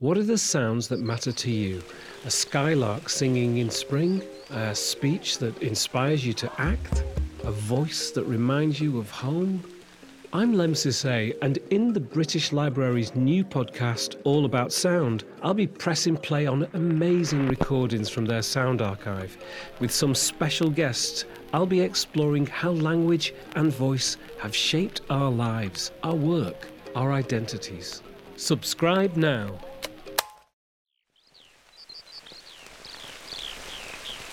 What are the sounds that matter to you? A skylark singing in spring? A speech that inspires you to act? A voice that reminds you of home? I'm Lemn Sissay, and in the British Library's new podcast, All About Sound, I'll be pressing play on amazing recordings from their sound archive. With some special guests, I'll be exploring how language and voice have shaped our lives, our work, our identities. Subscribe now